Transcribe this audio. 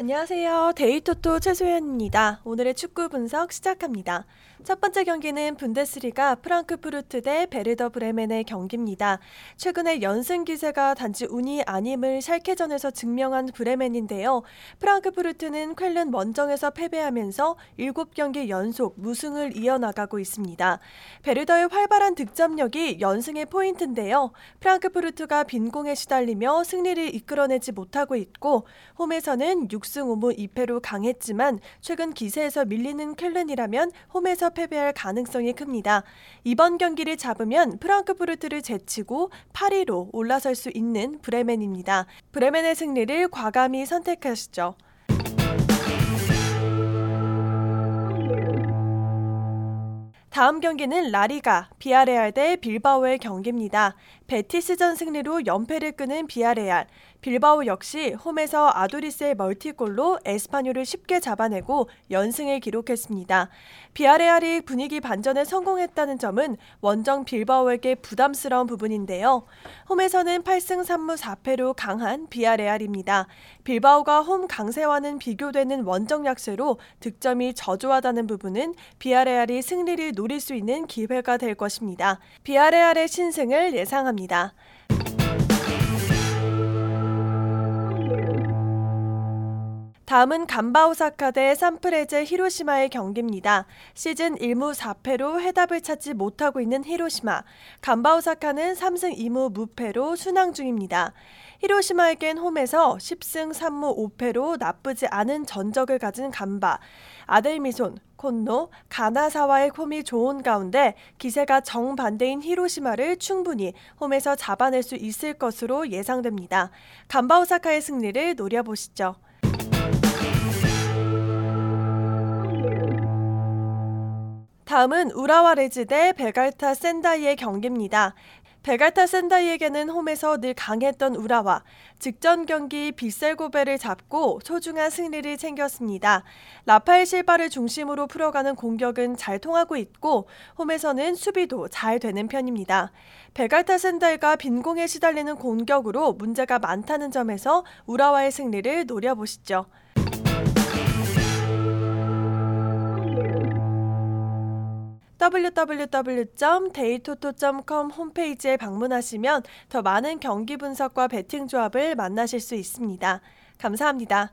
안녕하세요. 데이토토 최소연입니다. 오늘의 축구 분석 시작합니다. 첫 번째 경기는 분데스리가 프랑크푸르트 대 베르더 브레멘의 경기입니다. 최근에 연승 기세가 단지 운이 아님을 샬케전에서 증명한 브레멘인데요. 프랑크푸르트는 쾰른 원정에서 패배하면서 7경기 연속 무승을 이어나가고 있습니다. 베르더의 활발한 득점력이 연승의 포인트인데요. 프랑크푸르트가 빈공에 시달리며 승리를 이끌어내지 못하고 있고 홈에서는 6 6승 5무 2패로 강했지만 최근 기세에서 밀리는 켈른이라면 홈에서 패배할 가능성이 큽니다. 이번 경기를 잡으면 프랑크푸르트를 제치고 8위로 올라설 수 있는 브레멘입니다. 브레멘의 승리를 과감히 선택하시죠. 다음 경기는 라리가 비아레알 대 빌바오의 경기입니다. 베티스전 승리로 연패를 끊은 비아레알. 빌바오 역시 홈에서 아두리스의 multi-goal로 에스파뇰을 쉽게 잡아내고 연승을 기록했습니다. 비아레알이 분위기 반전에 성공했다는 점은 원정 빌바오에게 부담스러운 부분인데요. 홈에서는 8승 3무 4패로 강한 비아레알입니다. 빌바오가 홈 강세와는 비교되는 원정 약세로 득점이 저조하다는 부분은 비아레알이 승리를 노릴 수 있는 기회가 될 것입니다. 비아레알의 신승을 예상합니다. 다음은 간바오사카 대 산프레제 히로시마의 경기입니다. 시즌 1무 4패로 해답을 찾지 못하고 있는 히로시마. 간바오사카는 3승 2무 무패로 순항 중입니다. 히로시마에겐 홈에서 10승 3무 5패로 나쁘지 않은 전적을 가진 간바. 아델미손, 콘노, 가나사와의 홈이 좋은 가운데 기세가 정반대인 히로시마를 충분히 홈에서 잡아낼 수 있을 것으로 예상됩니다. 간바오사카의 승리를 노려보시죠. 다음은 우라와 레즈 대 베갈타 센다이의 경기입니다. 베갈타 센다이에게는 홈에서 늘 강했던 우라와 직전 경기 빗셀고베를 잡고 소중한 승리를 챙겼습니다. 라파엘 실바를 중심으로 풀어가는 공격은 잘 통하고 있고 홈에서는 수비도 잘 되는 편입니다. 베갈타 센다이가 빈공에 시달리는 공격으로 문제가 많다는 점에서 우라와의 승리를 노려보시죠. www.데이토토.com 홈페이지에 방문하시면 더 많은 경기 분석과 베팅 조합을 만나실 수 있습니다. 감사합니다.